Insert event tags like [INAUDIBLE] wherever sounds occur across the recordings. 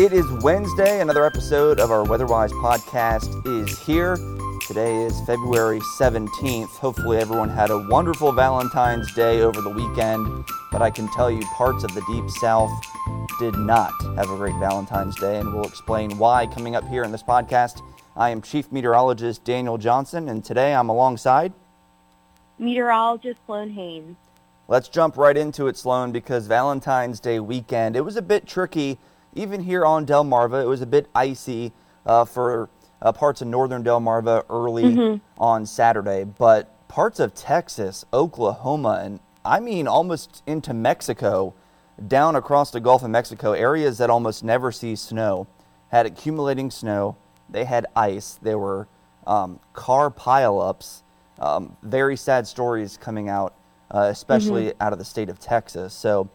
It is Wednesday. Another episode of our Weatherwise podcast is here. Today is February 17th. Hopefully, everyone had a wonderful Valentine's Day over the weekend, but I can tell you parts of the Deep South did not have a great Valentine's Day, and we'll explain why coming up here in this podcast. I am Chief Meteorologist Daniel Johnson, and today I'm alongside Meteorologist Sloan Haynes. Let's jump right into it, Sloan, because Valentine's Day weekend, it was a bit tricky even here on Delmarva, it was a bit icy uh, for uh, parts of northern Delmarva early mm-hmm. on Saturday, but parts of Texas, Oklahoma, and I mean almost into Mexico, down across the Gulf of Mexico, areas that almost never see snow, had accumulating snow. They had ice. There were um, car pileups. Um, very sad stories coming out, uh, especially mm-hmm. out of the state of Texas. So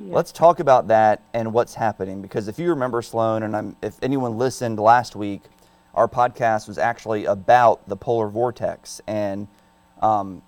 yeah. Let's talk about that and what's happening because if you remember Sloan, and I'm, if anyone listened last week, our podcast was actually about the polar vortex and um,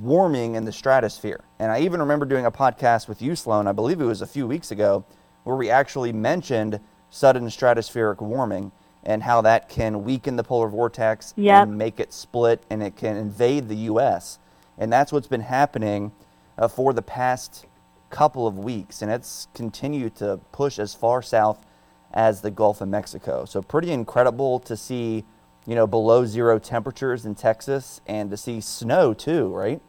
warming in the stratosphere. And I even remember doing a podcast with you, Sloan, I believe it was a few weeks ago, where we actually mentioned sudden stratospheric warming and how that can weaken the polar vortex yep. and make it split and it can invade the U.S. And that's what's been happening uh, for the past couple of weeks, and it's continued to push as far south as the Gulf of Mexico. So pretty incredible to see, you know, below zero temperatures in Texas and to see snow too, right?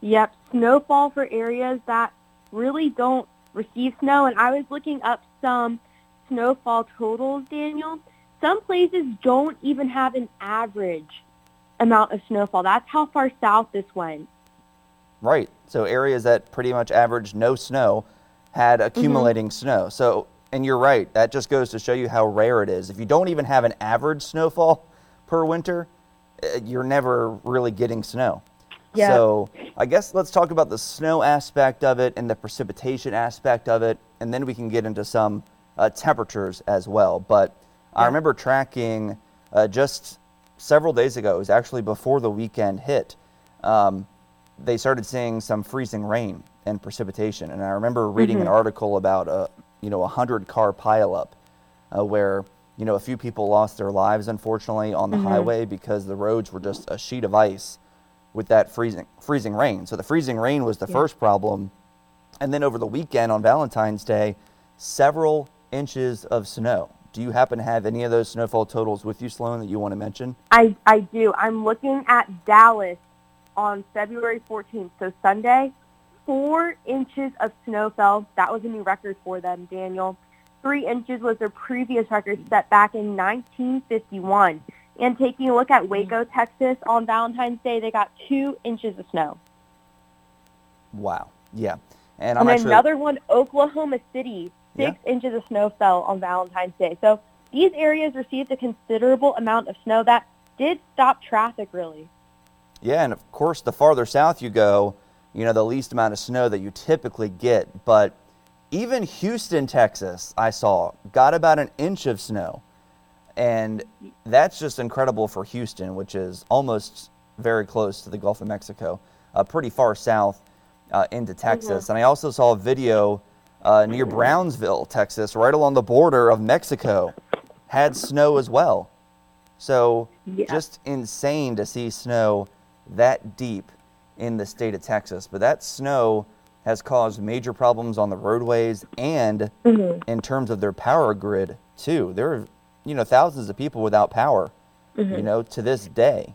Yep, snowfall for areas that really don't receive snow. And I was looking up some snowfall totals, Daniel. Some places don't even have an average amount of snowfall. That's how far south this went. Right. So areas that pretty much average no snow had mm-hmm. accumulating mm-hmm. snow. So, and you're right. That just goes to show you how rare it is. If you don't even have an average snowfall per winter, eh, you're never really getting snow. Yeah. So, I guess let's talk about the snow aspect of it and the precipitation aspect of it, and then we can get into some uh, temperatures as well. But yeah. I remember tracking uh, just several days ago, it was actually before the weekend hit. Um, they started seeing some freezing rain and precipitation. And I remember reading mm-hmm. an article about a you know a hundred car pileup uh, where you know a few people lost their lives unfortunately on the mm-hmm. highway because the roads were just a sheet of ice with that freezing freezing rain. So the freezing rain was the yeah. first problem, and then over the weekend on Valentine's Day, several inches of snow. Do you happen to have any of those snowfall totals with you, Sloan, that you want to mention? I, I do. I'm looking at Dallas on February 14th, so Sunday, four inches of snow fell. That was a new record for them, Daniel. Three inches was their previous record set back in 1951. And taking a look at Waco, mm-hmm. Texas, on Valentine's Day, they got two inches of snow. Wow. Yeah. And, and actually... another one, Oklahoma City, six yeah. inches of snow fell on Valentine's Day. So these areas received a considerable amount of snow that did stop traffic, really. Yeah, and of course, the farther south you go, you know, the least amount of snow that you typically get. But even Houston, Texas, I saw, got about an inch of snow. And that's just incredible for Houston, which is almost very close to the Gulf of Mexico, uh, pretty far south uh, into Texas. Mm-hmm. And I also saw a video uh, near Brownsville, Texas, right along the border of Mexico, had snow as well. So yeah. just insane to see snow that deep in the state of Texas. But that snow has caused major problems on the roadways and mm-hmm. in terms of their power grid too. There are, you know, thousands of people without power, mm-hmm. you know, to this day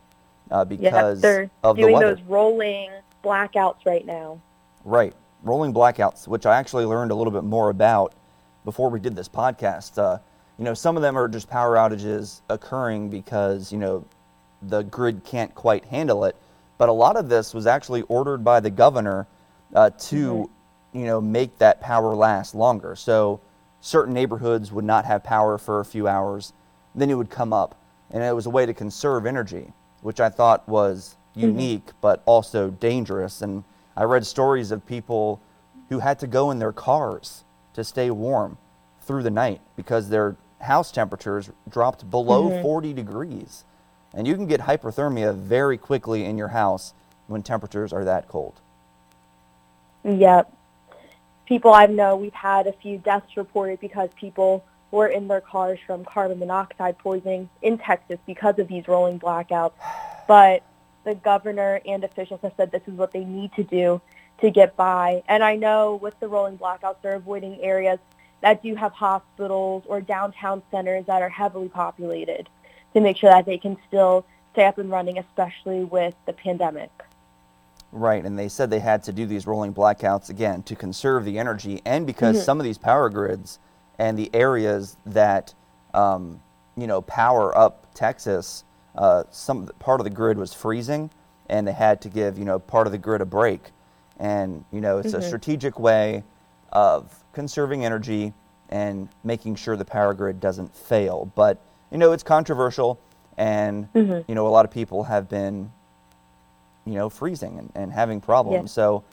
uh, because yeah, they're of doing the weather. those rolling blackouts right now. Right, rolling blackouts, which I actually learned a little bit more about before we did this podcast. Uh, you know, some of them are just power outages occurring because you know the grid can't quite handle it. But a lot of this was actually ordered by the governor uh, to, mm-hmm. you know, make that power last longer. So certain neighborhoods would not have power for a few hours, then it would come up, and it was a way to conserve energy, which I thought was mm-hmm. unique mm-hmm. but also dangerous. And I read stories of people who had to go in their cars to stay warm through the night because their house temperatures dropped below mm-hmm. 40 degrees And you can get hypothermia very quickly in your house when temperatures are that cold. Yep. People I know, we've had a few deaths reported because people were in their cars from carbon monoxide poisoning in Texas because of these rolling blackouts. But the governor and officials have said this is what they need to do to get by. And I know with the rolling blackouts, they're avoiding areas that do have hospitals or downtown centers that are heavily populated to make sure that they can still stay up and running, especially with the pandemic. Right, and they said they had to do these rolling blackouts again to conserve the energy, and because mm-hmm. some of these power grids and the areas that um, you know power up Texas, uh, some part of the grid was freezing, and they had to give you know part of the grid a break, and you know it's mm-hmm. a strategic way of conserving energy and making sure the power grid doesn't fail. But you know it's controversial, and mm-hmm. you know a lot of people have been you know, freezing and, and having problems. Yeah. So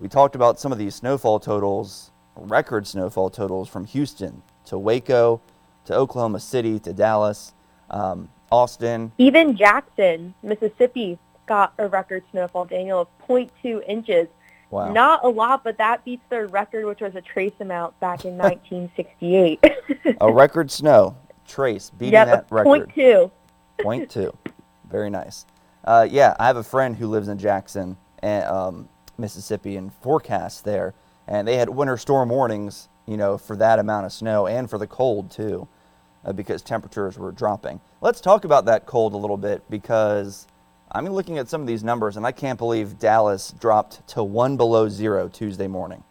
we talked about some of these snowfall totals, record snowfall totals from Houston to Waco to Oklahoma City to Dallas, um, Austin. Even Jackson, Mississippi got a record snowfall, Daniel, of 0.2 inches. Wow. Not a lot, but that beats their record, which was a trace amount back in [LAUGHS] 1968. a record snow, trace, beating yep, that record. Point two. Point two. Very nice. Uh, yeah, I have a friend who lives in Jackson, and, um, Mississippi, and forecasts there, and they had winter storm warnings, you know, for that amount of snow and for the cold too, uh, because temperatures were dropping. Let's talk about that cold a little bit because I'm looking at some of these numbers, and I can't believe Dallas dropped to one below zero Tuesday morning.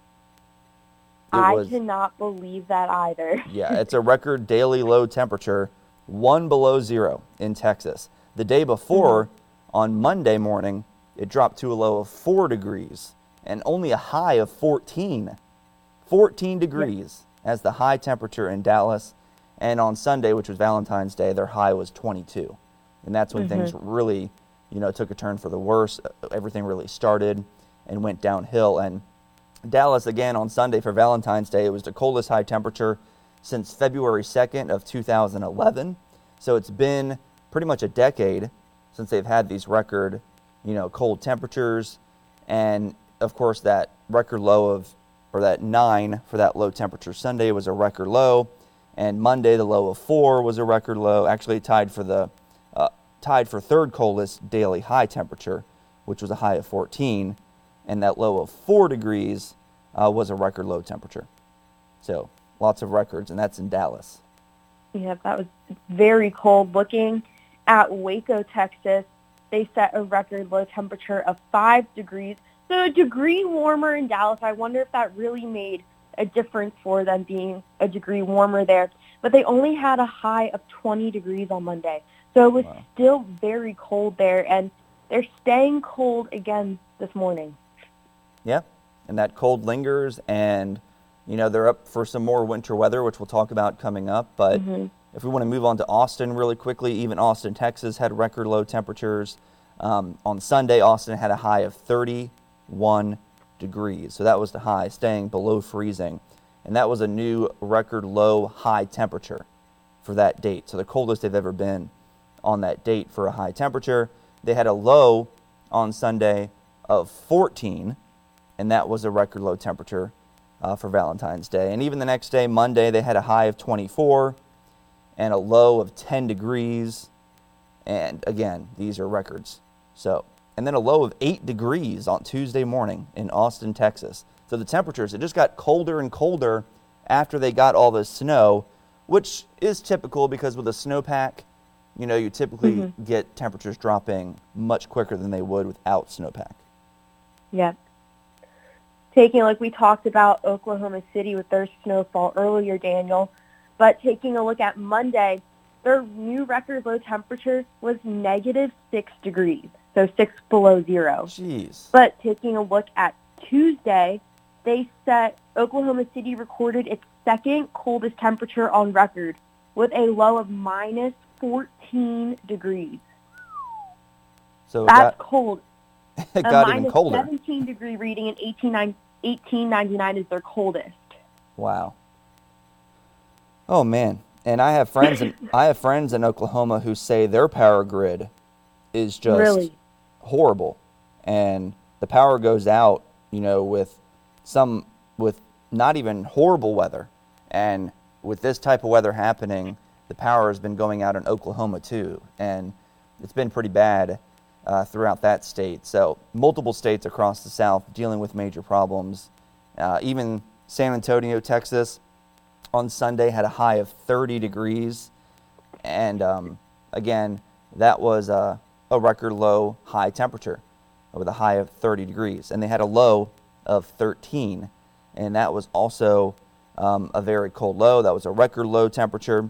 It I was, cannot believe that either. [LAUGHS] yeah, it's a record daily low temperature, one below zero in Texas. The day before, mm-hmm on Monday morning, it dropped to a low of 4 degrees and only a high of 14. 14 degrees as the high temperature in Dallas. And on Sunday, which was Valentine's Day, their high was 22. And that's when mm-hmm. things really, you know, took a turn for the worse. Everything really started and went downhill. And Dallas, again, on Sunday for Valentine's Day, it was the coldest high temperature since February 2nd of 2011. So it's been pretty much a decade since they've had these record, you know, cold temperatures, and of course that record low of or that nine for that low temperature Sunday was a record low, and Monday the low of four was a record low. Actually tied for the uh, tied for third coldest daily high temperature, which was a high of 14, and that low of four degrees uh, was a record low temperature. So lots of records, and that's in Dallas. Yeah, that was very cold looking at Waco, Texas, they set a record low temperature of 5 degrees. So a degree warmer in Dallas. I wonder if that really made a difference for them being a degree warmer there. But they only had a high of 20 degrees on Monday. So it was wow. still very cold there. And they're staying cold again this morning. Yeah. And that cold lingers. And, you know, they're up for some more winter weather, which we'll talk about coming up. But mm-hmm. If we want to move on to Austin really quickly, even Austin, Texas had record low temperatures. Um, on Sunday, Austin had a high of 31 degrees. So that was the high, staying below freezing. And that was a new record low high temperature for that date. So the coldest they've ever been on that date for a high temperature. They had a low on Sunday of 14, and that was a record low temperature uh, for Valentine's Day. And even the next day, Monday, they had a high of 24 and a low of 10 degrees. And again, these are records. So, and then a low of 8 degrees on Tuesday morning in Austin, Texas. So the temperatures, it just got colder and colder after they got all the snow, which is typical because with a snowpack, you know, you typically mm-hmm. get temperatures dropping much quicker than they would without snowpack. Yeah. Taking, like we talked about Oklahoma City with their snowfall earlier, Daniel, but taking a look at Monday, their new record low temperature was negative 6 degrees, so 6 below zero. Jeez. But taking a look at Tuesday, they set Oklahoma City recorded its second coldest temperature on record with a low of minus 14 degrees. So that's cold. [LAUGHS] it got even colder. 17 degree reading in 1899 is their coldest. Wow. Oh man, and I have friends in I have friends in Oklahoma who say their power grid is just Really? Horrible, and the power goes out. You know, with some with not even horrible weather, and with this type of weather happening, the power has been going out in Oklahoma too, and it's been pretty bad uh, throughout that state. So multiple states across the South dealing with major problems. Uh, even San Antonio, Texas, on Sunday had a high of 30 degrees, and um, again, that was a, a record low high temperature with a high of 30 degrees, and they had a low of 13, and that was also um, a very cold low. That was a record low temperature.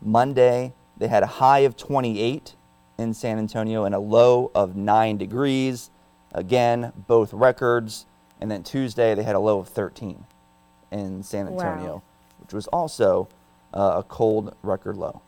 Monday, they had a high of 28 in San Antonio and a low of 9 degrees. Again, both records. And then Tuesday, they had a low of 13 in San Antonio, Wow. which was also uh, a cold record low.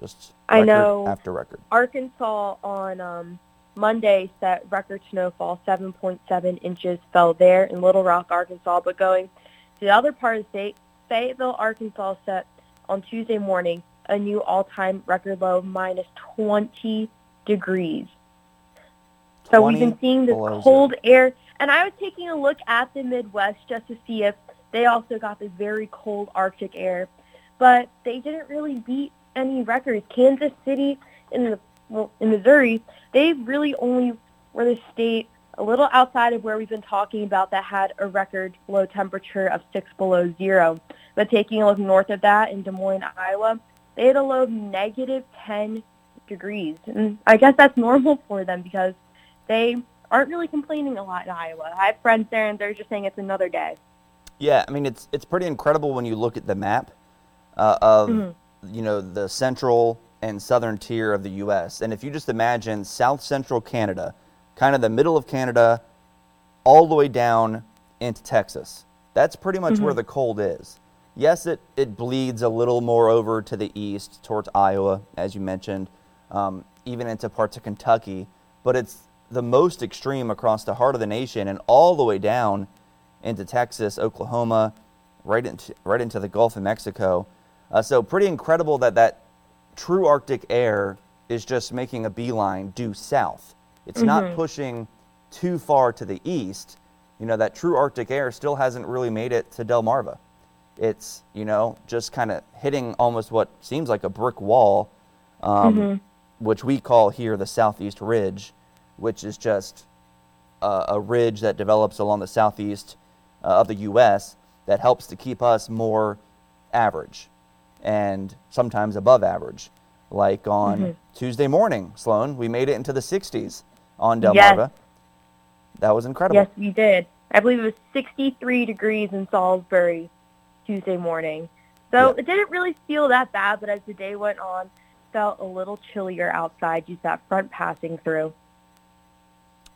Just I know. after record. Arkansas on um, Monday set record snowfall, 7.7 inches fell there in Little Rock, Arkansas. But going to the other part of the state, Fayetteville, Arkansas set on Tuesday morning a new all-time record low, minus 20 degrees. So we've been seeing this below zero. cold air, and I was taking a look at the Midwest just to see if they also got this very cold Arctic air, but they didn't really beat any records. Kansas City in the well, in Missouri, they really only were the state a little outside of where we've been talking about that had a record low temperature of six below zero. But taking a look north of that in Des Moines, Iowa, they had a low of negative 10 degrees. And I guess that's normal for them because they aren't really complaining a lot in Iowa. I have friends there and they're just saying it's another day. Yeah, I mean it's it's pretty incredible when you look at the map uh, of Mhm. You know the central and southern tier of the U.S. And if you just imagine South Central Canada, kind of the middle of Canada, all the way down into Texas, that's pretty much where Mhm. the cold is. Yes, it it bleeds a little more over to the east towards Iowa, as you mentioned, um, even into parts of Kentucky, but it's the most extreme across the heart of the nation and all the way down into Texas, Oklahoma, right into right into the Gulf of Mexico. Uh, so pretty incredible that that true Arctic air is just making a beeline due south. It's not Mhm. pushing too far to the east. You know that true Arctic air still hasn't really made it to Delmarva. It's you know just kind of hitting almost what seems like a brick wall, um, Mhm. which we call here the Southeast Ridge, which is just a, a ridge that develops along the southeast uh, of the U.S. that helps to keep us more average and sometimes above average. Like on Mhm. Tuesday morning, Sloan, we made it into the 60s on Delmarva. Yes. That was incredible. Yes, we did. I believe it was 63 degrees in Salisbury Tuesday morning. So Yeah. it didn't really feel that bad, but as the day went on, felt a little chillier outside, just that front passing through.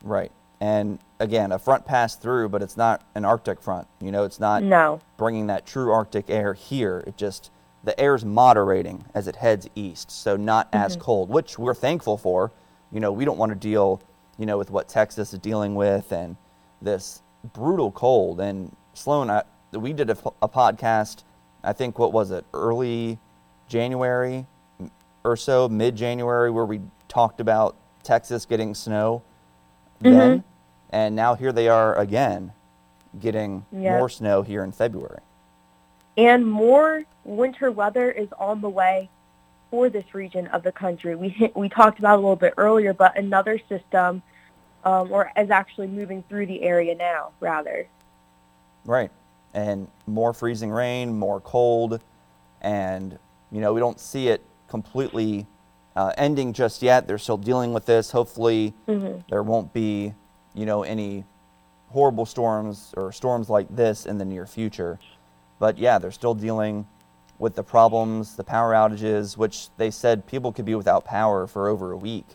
Right. And again, a front passed through, but it's not an Arctic front. You know, it's not No. bringing that true Arctic air here. It just the air's moderating as it heads east, so not as mm-hmm. cold, which we're thankful for. You know, we don't want to deal, you know, with what Texas is dealing with and this brutal cold. And Sloan, I, we did a, a podcast. I think what was it, early January mm, or so, mid January, where we talked about Texas getting snow mm-hmm. then, and now here they are again, getting Yep. more snow here in February. And more winter weather is on the way for this region of the country. We hit, we talked about a little bit earlier, but another system um, or is actually moving through the area now, rather. Right. And more freezing rain, more cold, and you know we don't see it completely uh, ending just yet. They're still dealing with this. Hopefully, Mhm. there won't be you know any horrible storms or storms like this in the near future. But yeah, they're still dealing with the problems, the power outages, which they said people could be without power for over a week.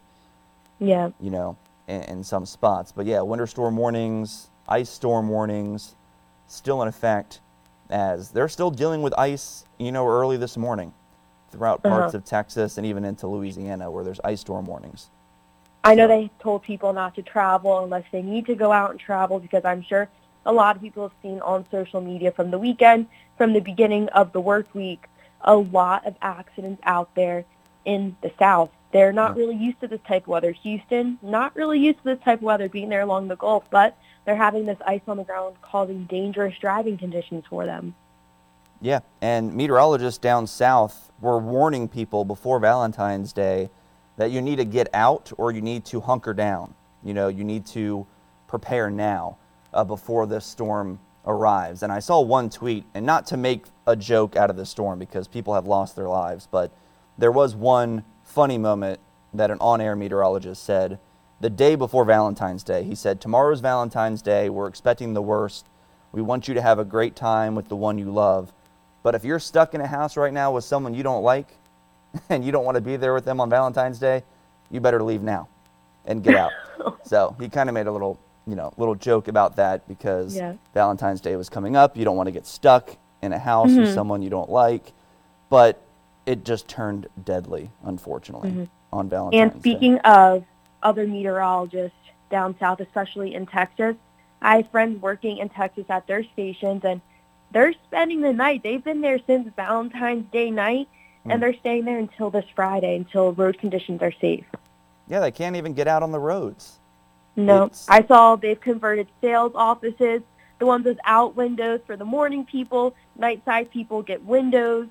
Yeah. you know, in, in some spots. But yeah, winter storm warnings, ice storm warnings, still in effect, as they're still dealing with ice, you know, early this morning throughout parts Uh-huh. of Texas and even into Louisiana where there's ice storm warnings. I know they told people not to travel unless they need to go out and travel because I'm sure a lot of people have seen on social media from the weekend, from the beginning of the work week, a lot of accidents out there in the South They're not really used to this type of weather. Houston, not really used to this type of weather being there along the Gulf, but they're having this ice on the ground causing dangerous driving conditions for them. Yeah, and meteorologists down south were warning people before Valentine's Day that you need to get out or you need to hunker down. You know, you need to prepare now uh, before this storm arrives. And I saw one tweet, and not to make a joke out of the storm because people have lost their lives, but there was one funny moment that an on air meteorologist said the day before Valentine's Day. He said, Tomorrow's Valentine's Day. We're expecting the worst. We want you to have a great time with the one you love. But if you're stuck in a house right now with someone you don't like [LAUGHS] and you don't want to be there with them on Valentine's Day, you better leave now and get out. [LAUGHS] so he kind of made a little, you know, little joke about that because Yeah. Valentine's Day was coming up. You don't want to get stuck in a house with someone you don't like. But it just turned deadly, unfortunately, on Valentine's Day. And Day. speaking of other meteorologists down south, especially in Texas, I have friends working in Texas at their stations, and they're spending the night. They've been there since Valentine's Day night, Hmm. and they're staying there until this Friday, until road conditions are safe. Yeah, they can't even get out on the roads. No, It's- I saw they've converted sales offices, the ones without windows for the morning people. Night side people get windows.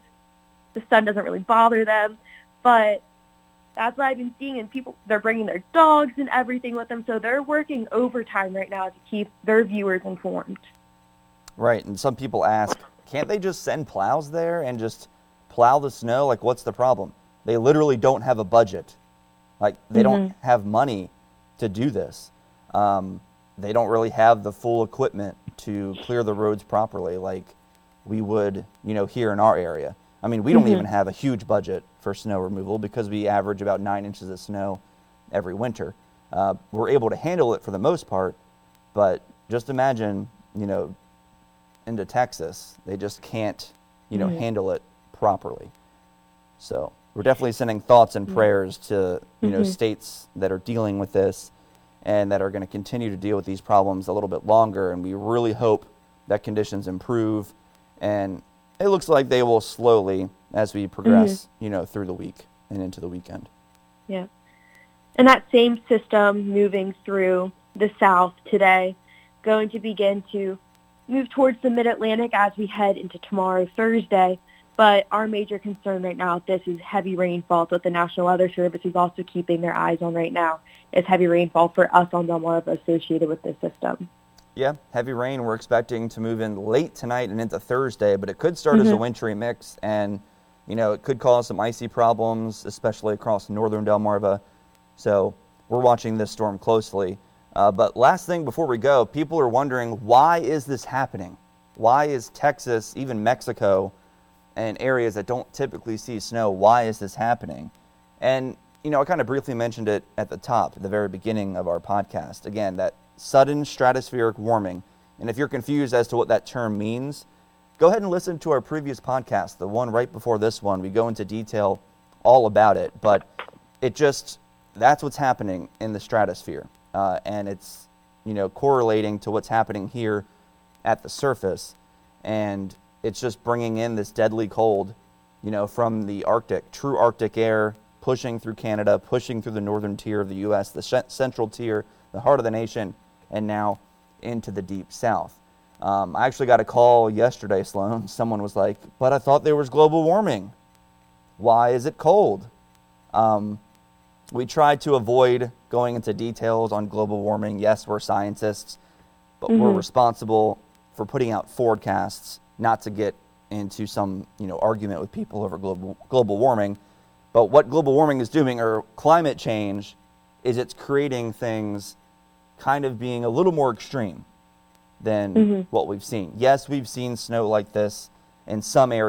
The sun doesn't really bother them, but that's what I've been seeing. And people, they're bringing their dogs and everything with them, so they're working overtime right now to keep their viewers informed. Right, and some people ask, can't they just send plows there and just plow the snow? Like, what's the problem? They literally don't have a budget. Like, they don't mm-hmm. have money to do this. Um, they don't really have the full equipment to clear the roads properly, like we would, you know, here in our area. I mean, we don't even have a huge budget for snow removal because we average about nine inches of snow every winter. Uh, we're able to handle it for the most part, but just imagine, you know, into Texas, they just can't, you know, handle it properly. So we're definitely sending thoughts and prayers to, you know, states that are dealing with this and that are going to continue to deal with these problems a little bit longer. And we really hope that conditions improve. And it looks like they will slowly as we progress, mm-hmm. you know, through the week and into the weekend. Yeah. And that same system moving through the South today, going to begin to move towards the mid-Atlantic as we head into tomorrow, Thursday. But our major concern right now, with this is heavy rainfall. So what the National Weather Service is also keeping their eyes on right now is heavy rainfall for us on Delmarva associated with this system. Yeah, heavy rain we're expecting to move in late tonight and into Thursday, but it could start as a wintry mix and you know, it could cause some icy problems, especially across northern Delmarva. So we're watching this storm closely. Uh, but last thing before we go, people are wondering why is this happening? Why is Texas, even Mexico, and areas that don't typically see snow, why is this happening? And, you know, I kind of briefly mentioned it at the top, at the very beginning of our podcast. Again, that sudden stratospheric warming. And if you're confused as to what that term means, go ahead and listen to our previous podcast, the one right before this one. We go into detail all about it, but it just, that's what's happening in the stratosphere. Uh, and it's, you know, correlating to what's happening here at the surface. And it's just bringing in this deadly cold, you know, from the Arctic, true Arctic air pushing through Canada, pushing through the northern tier of the U.S., the central tier, the heart of the nation, and now into the deep south. Um, I actually got a call yesterday, Sloan. [LAUGHS] Someone was like, but I thought there was global warming. Why is it cold? Um, we try to avoid going into details on global warming. Yes, we're scientists, but we're responsible for putting out forecasts, not to get into some you know argument with people over global global warming. But what global warming is doing, or climate change, is it's creating things kind of being a little more extreme than mm-hmm. what we've seen. Yes, we've seen snow like this in some areas.